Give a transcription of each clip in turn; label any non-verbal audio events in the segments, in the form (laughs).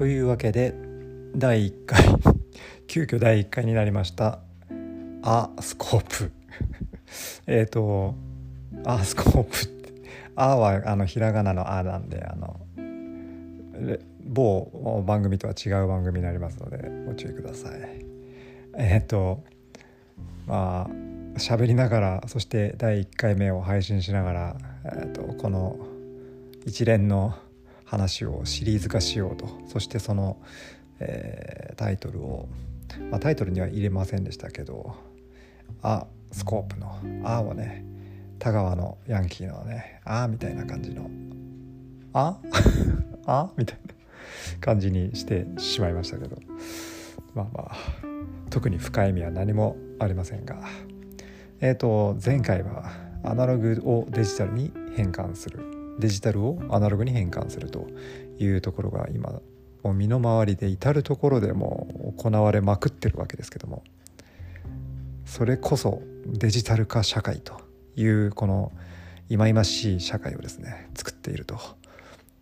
というわけで第1回 (laughs) 急遽第1回になりました「アスコープ」(laughs) えっと「アスコープ」って「ア」はあのひらがなの「ア」なんであの某番組とは違う番組になりますのでご注意ください。えっ、とまあ喋りながらそして第1回目を配信しながら、えーと、この一連の話をシリーズ化しようと。そしてその、えー、タイトルを、まあ、タイトルには入れませんでしたけど「あスコープの「あ」をね田川のヤンキーのね「あ」みたいな感じの「ああみたいな感じにしてしまいましたけど。まあまあ特に深い意味は何もありませんが。えっ、ー、と前回はアナログをデジタルに変換する。デジタルをアナログに変換するというところが今もう身の回りで至る所でも行われまくってるわけですけどもそれこそデジタル化社会というこの忌々しい社会をですね作っていると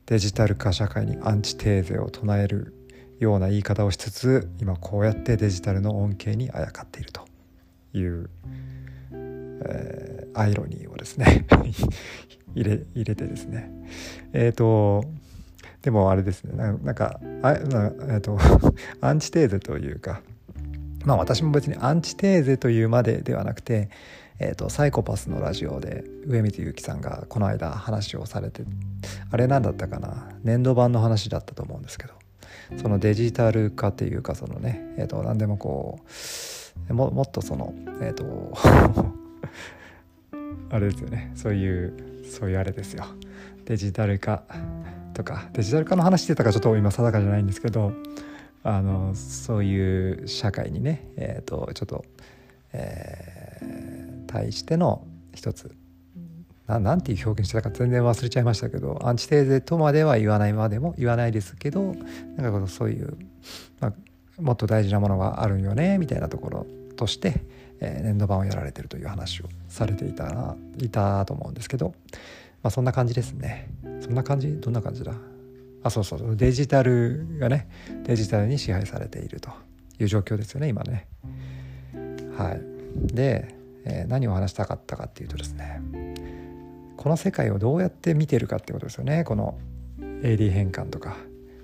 デジタル化社会にアンチテーゼを唱えるような言い方をしつつ今こうやってデジタルの恩恵にあやかっているというえー、アイロニーをですね (laughs) 入れ入れてですね。えっ、ー、とでもあれですね。なんかあな、えーと、(laughs) アンチテーゼというかまあ私も別にアンチテーゼというまでではなくて、えーと、サイコパスのラジオで上水祐樹さんがこの間話をされてあれ何だったかな？年度版の話だったと思うんですけど。そのデジタル化っていうかそのね、えーと、何でもこうももっとそのえっ、ー、とあれですよね。そういうそういうあれですよ。デジタル化とか。デジタル化の話してたかちょっと今定かじゃないんですけどあのそういう社会にね、えーと、ちょっと、えー、対しての一つ。ななんていう表現してたか全然忘れちゃいましたけどアンチテーゼとまでは言わないまでも言わないですけどなんかそういう、まあ、もっと大事なものがあるんよねみたいなところとしてえー、年度版をやられてるという話をされていたないたと思うんですけど、まあ、そんな感じですね。そんな感じ？どんな感じだ？あそうそうデジタルがねデジタルに支配されているという状況ですよね今ね。はい。で、えー、何を話したかったかっていうとですねこの世界をどうやって見てるかってことですよね。この AD 変換とか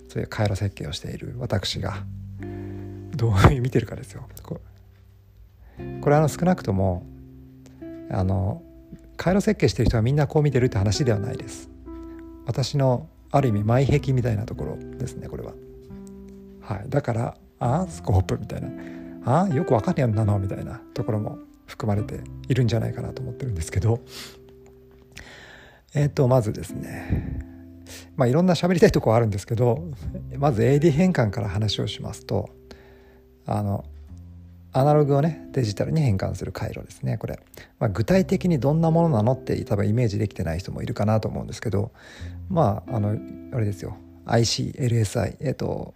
そういう回路設計をしている私がどういう見てるかですよ。これはあの少なくともあの回路設計してる人はみんなこう見てるって話ではないです。私のある意味前壁みたいなところですねこれは。はい。だからあスコープみたいな。あよくわかんねえんだなみたいなところも含まれているんじゃないかなと思ってるんですけど。えっ、ー、とまずですね。まあいろんな喋りたいとこはあるんですけどまず AD 変換から話をしますとあのアナログをねデジタルに変換する回路ですね。これ、まあ、具体的にどんなものなのって多分イメージできてない人もいるかなと思うんですけどまああのあれですよ。ICLSI えっ、と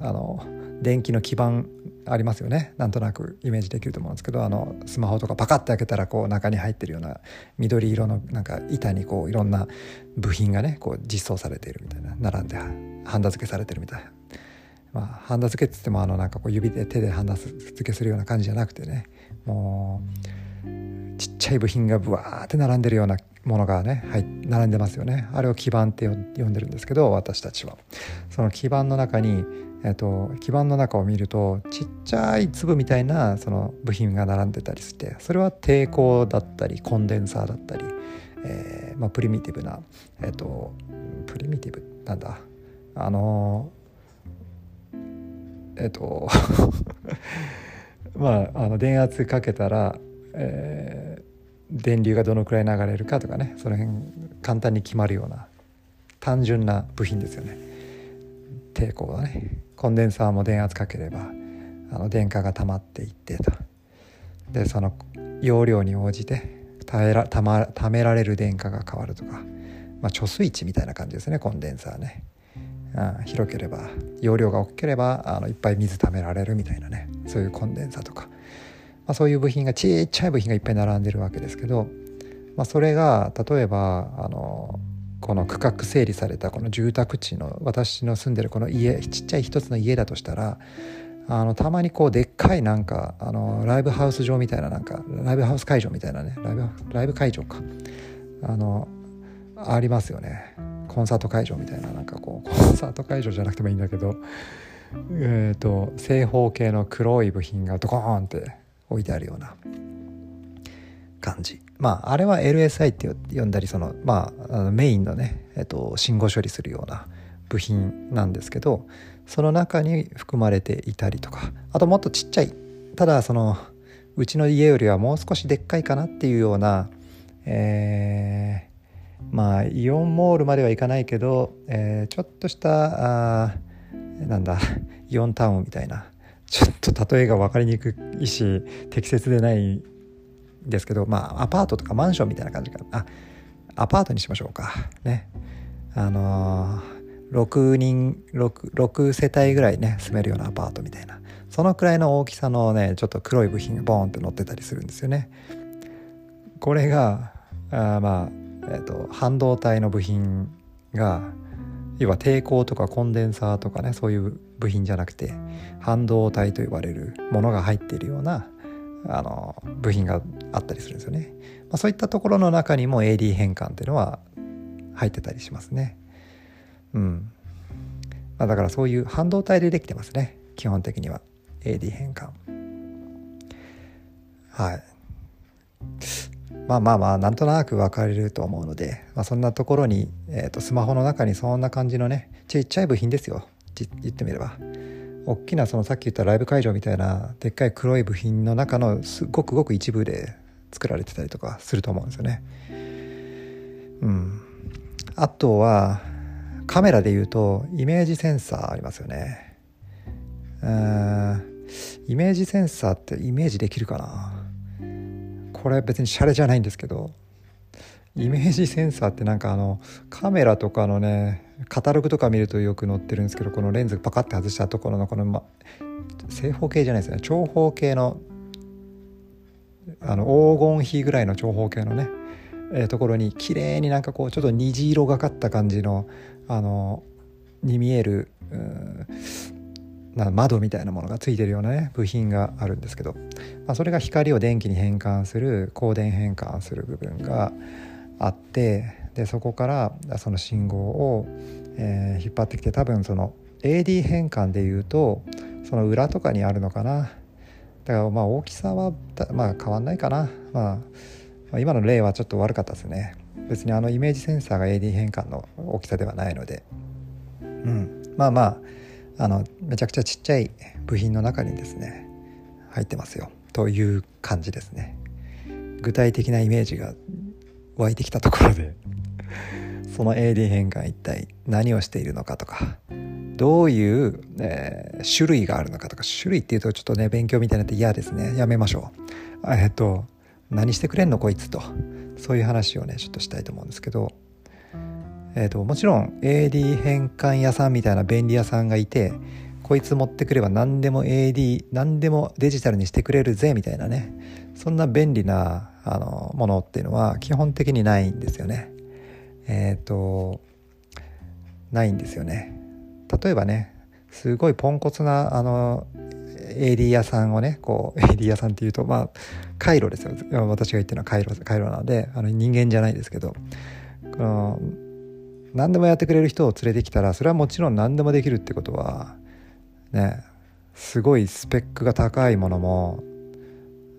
あの電気の基板ありますよね。なんとなくイメージできると思うんですけどあのスマホとかパカッて開けたらこう中に入ってるような緑色のなんか板にこういろんな部品がねこう実装されているみたいな。並んでハンダ付けされてるみたいな。まあ、ハンダ付けっつってもあのなんかこう指で手でハンダ付けするような感じじゃなくてね。もうちっちゃい部品がブワーって並んでるようなものがね、はい、並んでますよね。あれを基板って呼んでるんですけど私たちは。その基板の中に、えーと、基板の中を見るとちっちゃい粒みたいなその部品が並んでたりしてそれは抵抗だったりコンデンサーだったり、えーまあ、プリミティブなえっ、ー、とプリミティブなんだ。あのえっと (laughs) まああの電圧かけたら、えー、電流がどのくらい流れるかとかねその辺簡単に決まるような単純な部品ですよね。抵抗がね。コンデンサーも電圧かければあの電荷が溜まっていってと。でその容量に応じてたえらた、ま、貯められる電荷が変わるとか、まあ、貯水池みたいな感じですねコンデンサーね。広ければ容量が大きければあのいっぱい水貯められるみたいなねそういうコンデンサとか、まあ、そういう部品がちっちゃい部品がいっぱい並んでるわけですけど、まあ、それが例えばあのこの区画整理されたこの住宅地の私の住んでるこの家ちっちゃい一つの家だとしたらあのたまにこうでっかいなんかあのライブハウス場みたいななんかライブハウス会場みたいなねライブライブ会場かあのありますよね。コンサート会場みたいななんかこうコンサート会場じゃなくてもいいんだけどえ、ー、と正方形の黒い部品がドコーンって置いてあるような感じ。まああれは LSI って呼んだりそのまああのメインのね、えっと、信号処理するような部品なんですけどその中に含まれていたりとかあともっとちっちゃい。ただそのうちの家よりはもう少しでっかいかなっていうような、えー、まあイオンモールまではいかないけど、えー、ちょっとしたあなんだイオンタウンみたいなちょっと例えが分かりにくいし適切でないんですけどまあアパートとかマンションみたいな感じかな。あアパートにしましょうか。ね。あのー、6人 6, 6世帯ぐらいね住めるようなアパートみたいな。そのくらいの大きさのねちょっと黒い部品がボーンって乗ってたりするんですよね。これがあまあ、えーと、半導体の部品が要は抵抗とかコンデンサーとかねそういう部品じゃなくて半導体と呼ばれるものが入っているようなあの部品があったりするんですよね、まあ、そういったところの中にも AD 変換っていうのは入ってたりしますね。うん、まあ、だからそういう半導体でできてますね。基本的には。AD 変換。はい。まあまあまあなんとなく分かれると思うので、まあ、そんなところに、えー、とスマホの中にそんな感じのねちっちゃい部品ですよ言ってみれば大きなそのさっき言ったライブ会場みたいなでっかい黒い部品の中のすごくごく一部で作られてたりとかすると思うんですよね。うん、あとはカメラで言うとイメージセンサーありますよね。うんイメージセンサーってイメージできるかな？これ別にシャレじゃないんですけどイメージセンサーってなんかあのカメラとかのねカタログとか見るとよく載ってるんですけどこのレンズパカッて外したところのこの、ま、正方形じゃないですね。長方形のあの黄金比ぐらいの長方形のね、えー、ところに綺麗になんかこうちょっと虹色がかった感じのあのに見えるな窓みたいなものがついてるようなね部品があるんですけど、まあ、それが光を電気に変換する光電変換する部分があってでそこからその信号を、えー、引っ張ってきて多分その AD 変換でいうとその裏とかにあるのかな。だからまあ大きさはまあ変わんないかな、まあ、今の例はちょっと悪かったですね。別にあのイメージセンサーが AD 変換の大きさではないので。うん。まあまああのめちゃくちゃちっちゃい部品の中にですね入ってますよ。という感じですね。具体的なイメージが湧いてきたところでその AD 変換一体何をしているのかとかどういう、えー、種類があるのかとか種類っていうとちょっとね勉強みたいになって嫌ですね。やめましょう。えっと何してくれんのこいつとそういう話をねちょっとしたいと思うんですけどえーと、もちろん AD 変換屋さんみたいな便利屋さんがいてこいつ持ってくれば何でも AD 何でもデジタルにしてくれるぜみたいなねそんな便利なあのものっていうのは基本的にないんですよね。えっ、ー、とないんですよね。例えばねすごいポンコツなあの AD 屋さんをねこう (laughs) AD 屋さんっていうとまあ回路ですよ私が言ってるのは回路回路なのであの人間じゃないですけどこの何でもやってくれる人を連れてきたらそれはもちろん何でもできるってことはねすごいスペックが高いものも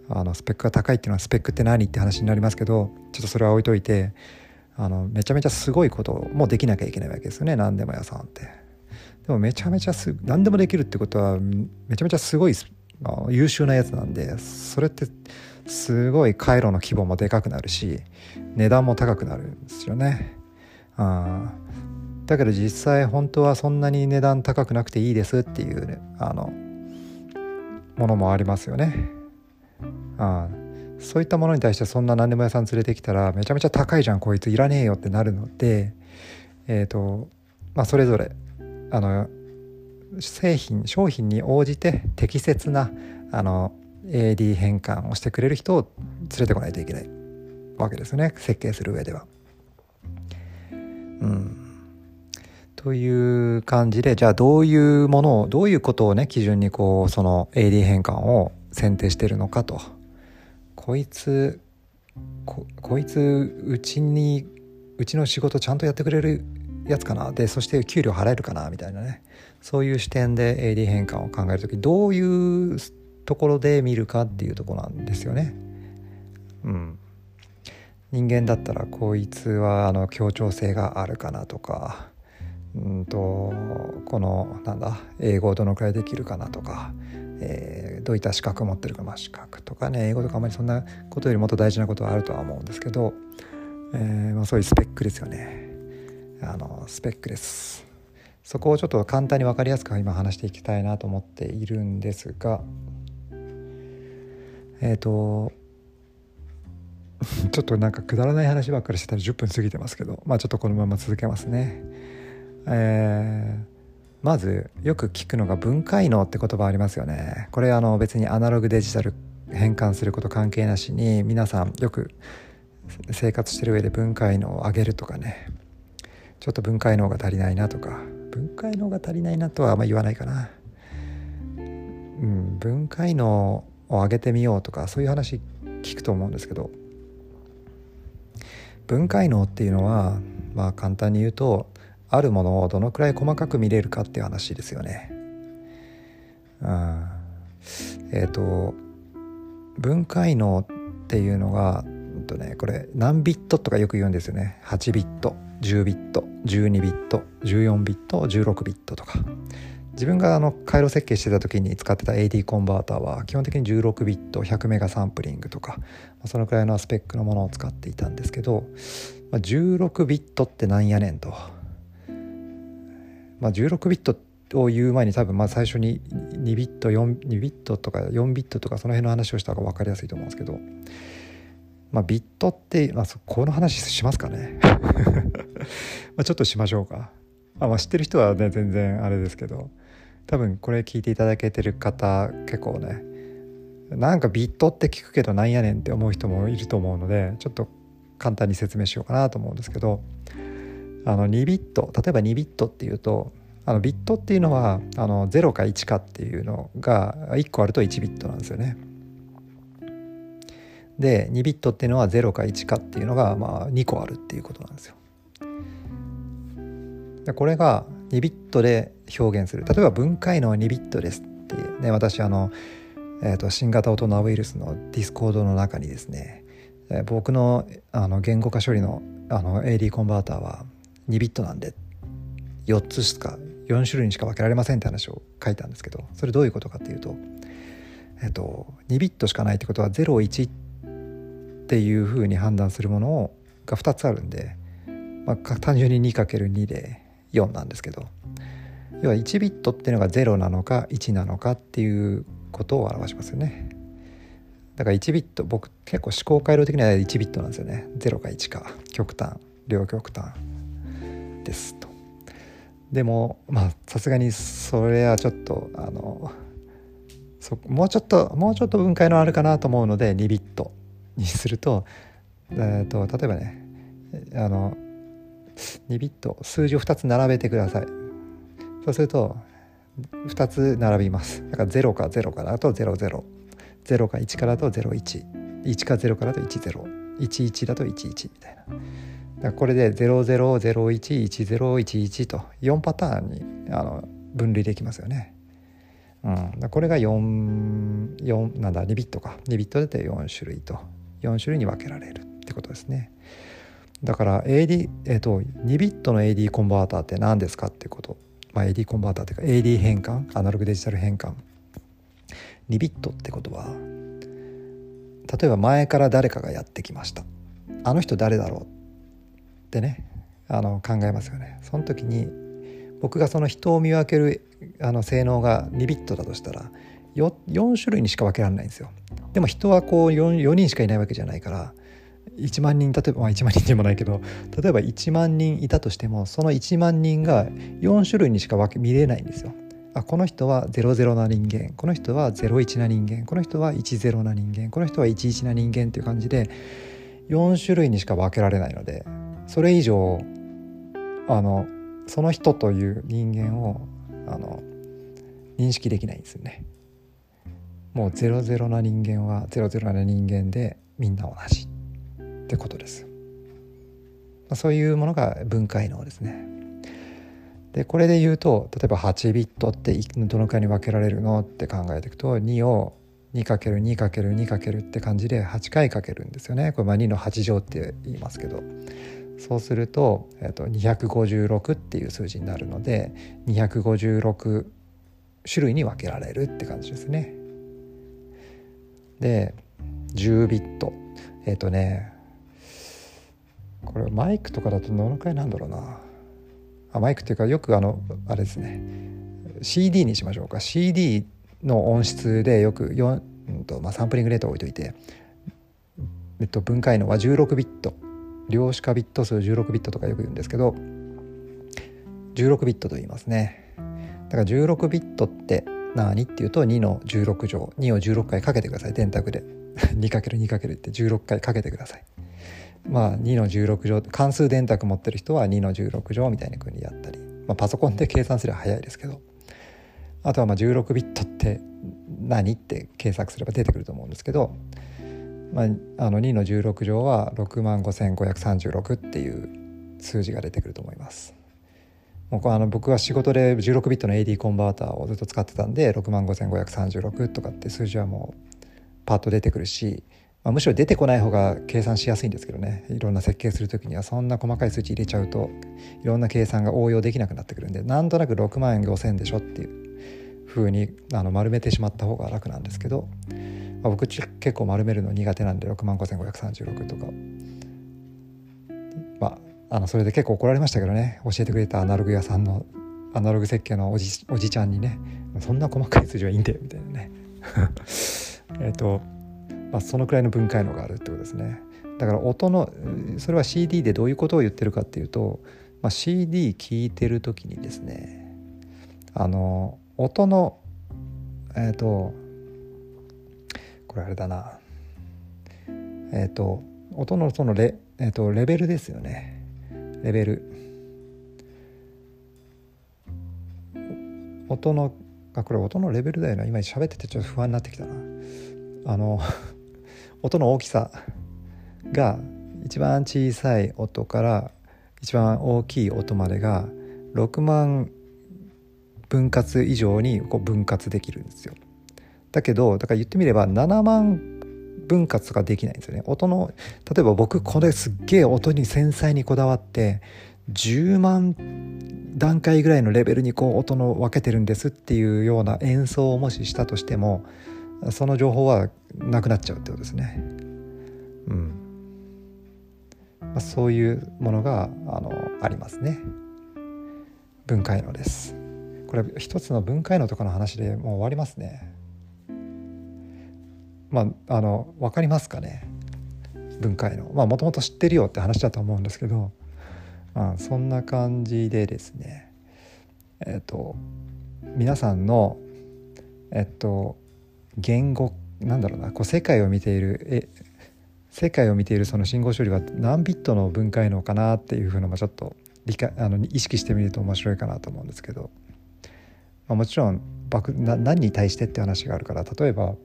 あのスペックが高いっていうのはスペックって何って話になりますけどちょっとそれは置いといてあのめちゃめちゃすごいこともできなきゃいけないわけですよね何でも屋さんって。でもめちゃめちゃす何でもできるってことはめちゃめちゃすごい優秀なやつなんでそれってすごい回路の規模もでかくなるし値段も高くなるんですよね。あだけど実際本当はそんなに値段高くなくていいですっていう、ね、あのものもありますよね。あそういったものに対してそんな何でも屋さん連れてきたらめちゃめちゃ高いじゃんこいついらねえよってなるのでえっ、ー、とまあそれぞれあの製品商品に応じて適切なあの AD 変換をしてくれる人を連れてこないといけないわけですよね設計する上では。うん。という感じでじゃあどういうものをどういうことをね基準にこうその AD 変換を選定してるのかと。こいつここいつうちにうちの仕事ちゃんとやってくれるやつかな。でそして給料払えるかなみたいなね。そういう視点で AD 変換を考える時どういうところで見るかっていうとこなんですよね。うん、人間だったらこいつはあの協調性があるかなとかうんとこのなんだ英語をどのくらいできるかなとか、えー、どういった資格を持ってるか、まあ、資格とかね英語とかあまりそんなことよりもっと大事なことはあるとは思うんですけど、えーまあ、そういうスペックですよね。あのスペックです。そこをちょっと簡単に分かりやすく今話していきたいなと思っているんですがえっ、ー、と (laughs) ちょっとなんかくだらない話ばっかりしてたら10分過ぎてますけどまあちょっとこのまま続けますね。えー、まずよく聞くのが分解能って言葉ありますよね。これあの別にアナログデジタル変換すること関係なしに皆さんよく生活してる上で分解能を上げるとかねちょっと分解能が足りないなとか分解能が足りないなとはあんま言わないかな。うん、分解能を上げてみようとかそういう話聞くと思うんですけど分解能っていうのはまあ簡単に言うとあるものをどのくらい細かく見れるかっていう話ですよね。うん、えっ、ー、と分解能っていうのが、うんとね、これ何ビットとかよく言うんですよね。8ビット10ビット12ビット14ビット16ビットとか。自分があの回路設計してた時に使ってた AD コンバーターは基本的に16ビット100メガサンプリングとかそのくらいのスペックのものを使っていたんですけど16ビットってなんやねんと、まあ、16ビットを言う前に多分まあ最初に2ビット4 2ビットとか4ビットとかその辺の話をした方が分かりやすいと思うんですけどまあビットって、まあ、この話しますかね？(laughs) まあちょっとしましょうか。あ、まあ、知ってる人はね全然あれですけど。多分これ聞いていただけてる方結構ねなんかビットって聞くけどなんやねんって思う人もいると思うのでちょっと簡単に説明しようかなと思うんですけどあの2ビット例えば2ビットっていうとあのビットっていうのはあの0か1かっていうのが1個あると1ビットなんですよね。で2ビットっていうのは0か1かっていうのがまあ2個あるっていうことなんですよ。でこれが2ビットで表現する。例えば分解の2ビットですってね私あの、えーと、新型大人ウイルスのディスコードの中にですね、えー、僕のあの言語化処理のあの AD コンバーターは2ビットなんで4つしか4種類にしか分けられませんって話を書いたんですけどそれどういうことかっていうと,、えーと、2ビットしかないってことは01っていうふうに判断するものが2つあるんで、まあ、単純に 2×2 で4なんですけど要は1ビットっていうのが0なのか1なのかっていうことを表しますよね。だから1ビット僕結構思考回路的には1ビットなんですよね。0か1か。極端。両極端ですと。でもまあさすがにそれはちょっとあのもうちょっともうちょっと分解のあるかなと思うので2ビットにすると,、えーと例えばねあの2ビット数字を2つ並べてください。そうすると2つ並びます。だから0か0からだと00 0か1からだと011か0からだと1011だと11みたいな。だからこれで00011011と4パターンにあの分類できますよね。うん、これが 4, 4なんだ2ビットか。2ビットで4種類と。4種類に分けられるってことですね。だから AD、えーと、2ビットの AD コンバーターって何ですかってこと、まあ、AD コンバーターっていうか AD 変換アナログデジタル変換。2ビットってことは例えば前から誰かがやってきました。あの人誰だろうってねあの考えますよね。その時に僕がその人を見分けるあの性能が2ビットだとしたら 4, 4種類にしか分けられないんですよ。でも人はこう 4, 4人しかいないわけじゃないから1万人例えば、まあ、1万人でもないけど例えば1万人いたとしてもその1万人が4種類にしか分け見れないんですよ。あこの人は00な人間この人は01な人間この人は10な人間この人は11な人間っていう感じで4種類にしか分けられないのでそれ以上あのその人という人間をあの認識できないんですよね。もうゼロゼロな人間はゼロゼロな人間でみんな同じってことです。まあ、そういうものが分解能ですね。でこれで言うと例えば8ビットってどのくらいに分けられるのって考えていくと2を 2×2×2× って感じで8回かけるんですよねこれまあ2の8乗って言いますけどそうすると,、えー、と256っていう数字になるので256種類に分けられるって感じですね。で10ビットえっ、ー、とねこれマイクとかだとどのくらいなんだろうな。あマイクっていうかよくあのあれですね。CD にしましょうか。CD の音質でよく4、うんとまあ、サンプリングレート置いといて、えっと、分解のは16ビット。量子化ビット数16ビットとかよく言うんですけど16ビットと言いますね。だから16ビットって何っていうと2の16乗。2を16回かけてください。電卓で。2×2× って16回かけてください。まあ2の16乗関数電卓持ってる人は2の16乗みたいな風にやったり、まあ、パソコンで計算すれば早いですけどあとはまあ16ビットって何って検索すれば出てくると思うんですけど、まあ、あの2の16乗は6万5536っていう数字が出てくると思います。もうあの僕は仕事で16ビットの AD コンバーターをずっと使ってたんで6万5536とかって数字はもうパッと出てくるし、まあ、むしろ出てこない方が計算しやすいんですけどね。いろんな設計する時にはそんな細かい数値入れちゃうといろんな計算が応用できなくなってくるんでなんとなく6万5000でしょっていう風にあに丸めてしまった方が楽なんですけど、まあ、僕結構丸めるの苦手なんで6万5536とか。まああのそれで結構怒られましたけどね。教えてくれたアナログ屋さんのアナログ設計のおじおじちゃんにねそんな細かい数字はいいんだよみたいなね。(laughs) えっと、まあ、そのくらいの分解能があるってことですね。だから音のそれは CD でどういうことを言ってるかっていうと、まあ、CD 聴いてる時にですねあの音のえっ、ー、とこれあれだな。えっ、ー、と音のそのレ,、えーとレベルですよね。レベル。音のあこれ音のレベルだよな。今喋っててちょっと不安になってきたな。あの音の大きさが一番小さい音から一番大きい音までが6万分割以上にこう分割できるんですよ。だけどだから言ってみれば7万分割ができないんですよね。音の例えば僕これすっげえ音に繊細にこだわって10万段階ぐらいのレベルにこう音の分けてるんですっていうような演奏をもししたとしてもその情報はなくなっちゃうってことですね。うんまあ、そういうものがあのありますね。分解能です。これ一つの分解能とかの話でもう終わりますね。まああの分かりますかね文解のまあもともと知ってるよって話だと思うんですけど、まあ、そんな感じでですねえっ、ー、と皆さんのえっと言語なんだろうなこう世界を見ているえ世界を見ているその信号処理は何ビットの分解能かなっていうふうのもちょっと理解あの意識してみると面白いかなと思うんですけど、まあ、もちろんな何に対してって話があるから例えば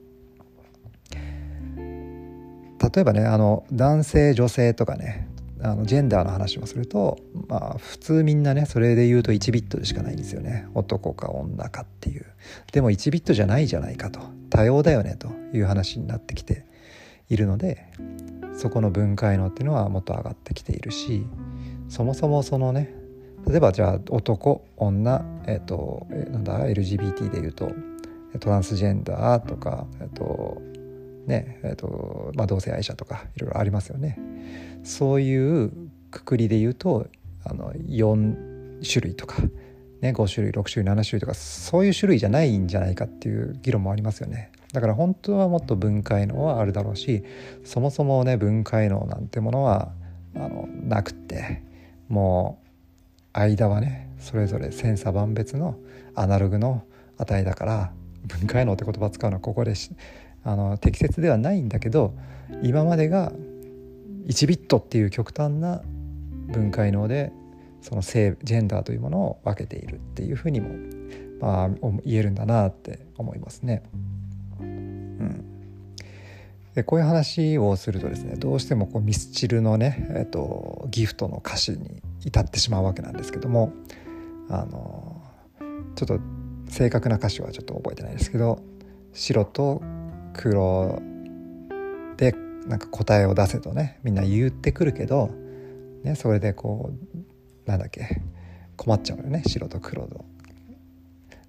例えばねあの男性女性とかねあのジェンダーの話もするとまあ普通みんなねそれで言うと1ビットでしかないんですよね。男か女かっていう。でも1ビットじゃないじゃないかと。多様だよねという話になってきているのでそこの分解能っていうのはもっと上がってきているしそもそもそのね例えばじゃあ男女えっ、ー、となんだ LGBT で言うとトランスジェンダーとかえっ、ー、とねえーとまあ、同性愛者とかいろいろありますよね。そういうくくりで言うとあの4種類とか、ね、5種類6種類7種類とかそういう種類じゃないんじゃないかっていう議論もありますよね。だから本当はもっと分解能はあるだろうしそもそもね分解能なんてものはあのなくってもう間はねそれぞれ千差万別のアナログの値だから分解能って言葉使うのはここであの適切ではないんだけど今までが1ビットっていう極端な分解能でその性ジェンダーというものを分けているっていうふうにも、まあ、言えるんだなって思いますね。うん、でこういう話をするとですねどうしてもこうミスチルのね、えーと、ギフトの歌詞に至ってしまうわけなんですけどもあのちょっと正確な歌詞はちょっと覚えてないですけど白と黒でなんか答えを出せとねみんな言ってくるけど、ね、それでこうなんだっけ困っちゃうよね白と黒の。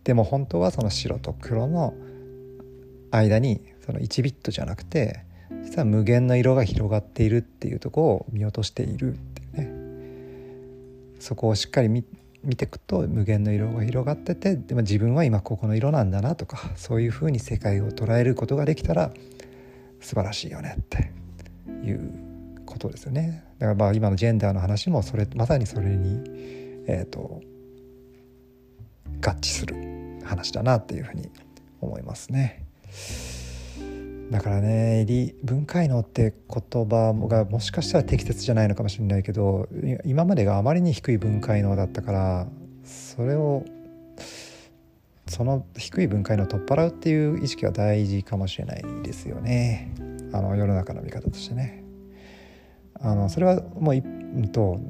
でも本当はその白と黒の間にその1ビットじゃなくて実は無限の色が広がっているっていうとこを見落としているっていうねそこをしっかり見見ていくと無限の色が広がっててでも自分は今ここの色なんだなとかそういうふうに世界を捉えることができたら素晴らしいよねっていうことですよね。だからまあ今のジェンダーの話もそれまさにそれに、えーと、合致する話だなっていうふうに思いますね。だからね分解能って言葉がもしかしたら適切じゃないのかもしれないけど今までがあまりに低い分解能だったからそれをその低い分解能を取っ払うっていう意識は大事かもしれないですよねあの世の中の見方としてね。あのそれはもう、うんと、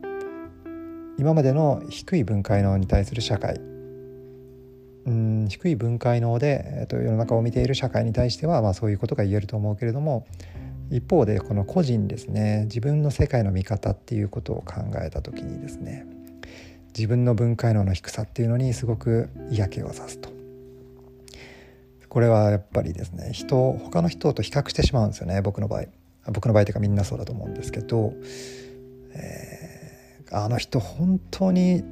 今までの低い分解能に対する社会うん低い分解能で、えーと、世の中を見ている社会に対しては、まあ、そういうことが言えると思うけれども一方でこの個人ですね自分の世界の見方っていうことを考えた時にですね自分の分解能の低さっていうのにすごく嫌気をさすと。これはやっぱりですね人他の人と比較してしまうんですよね僕の場合。僕の場合というかみんなそうだと思うんですけど、えー、あの人本当に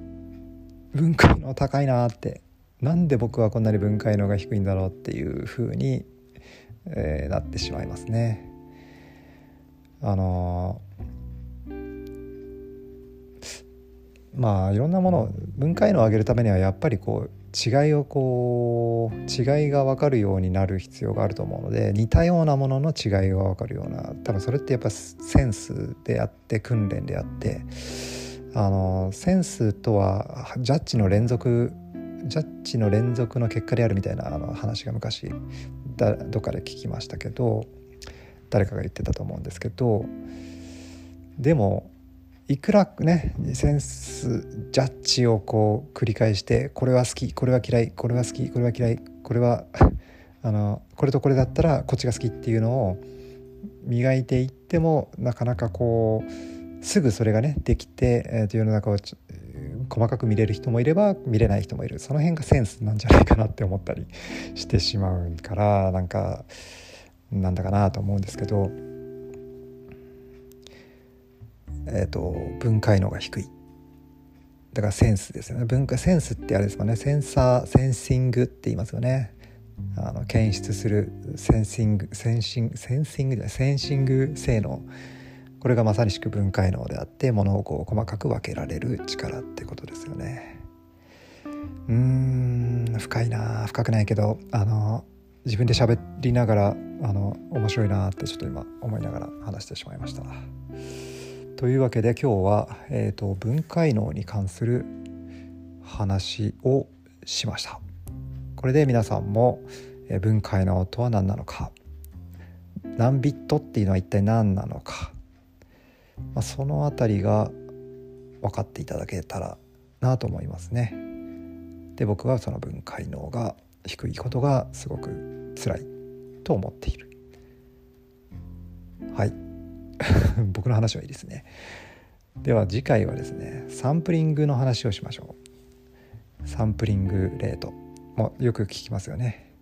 分解能高いなってなんで僕はこんなに分解能が低いんだろうっていうふうに、えー、なってしまいますね。あのまあいろんなもの分解能を上げるためにはやっぱりこう違いをこう違いが分かるようになる必要があると思うので似たようなものの違いが分かるような多分それってやっぱセンスであって訓練であってあのセンスとはジャッジの連続ジャッジの連続の結果であるみたいなあの話が昔だどっかで聞きましたけど誰かが言ってたと思うんですけどでもいくらねセンスジャッジをこう繰り返してこれは好きこれは嫌いこれは好きこれは嫌いこれは (laughs) あのこれとこれだったらこっちが好きっていうのを磨いていってもなかなかこうすぐそれがねできて、えー、と世の中を細かく見れる人もいれば見れない人もいる。その辺がセンスなんじゃないかなって思ったりしてしまうからなんかなんだかなと思うんですけど、えーと、分解能が低い。だからセンスですよね。文化センスってあれですかね。センサーセンシングって言いますよね。あの検出するセンシングセンシングセンシングじゃない。センシング性能。これがまさにしく分解能であって物をこう細かく分けられる力ってことですよね。うーん深いな深くないけどあの自分で喋りながらあの面白いなってちょっと今思いながら話してしまいました。というわけで今日は、えーと、分解能に関する話をしました。これで皆さんも、え分解能とは何なのか。何ビットっていうのは一体何なのか。まあ、その辺りが分かっていただけたらなと思いますね。で僕はその分解能が低いことがすごく辛いと思っている。はい (laughs) 僕の話はいいですね。では次回はですねサンプリングの話をしましょう。サンプリングレートもよく聞きますよね。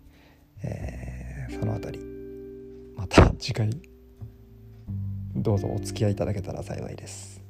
えー、その辺りまた次回どうぞお付き合いいただけたら幸いです。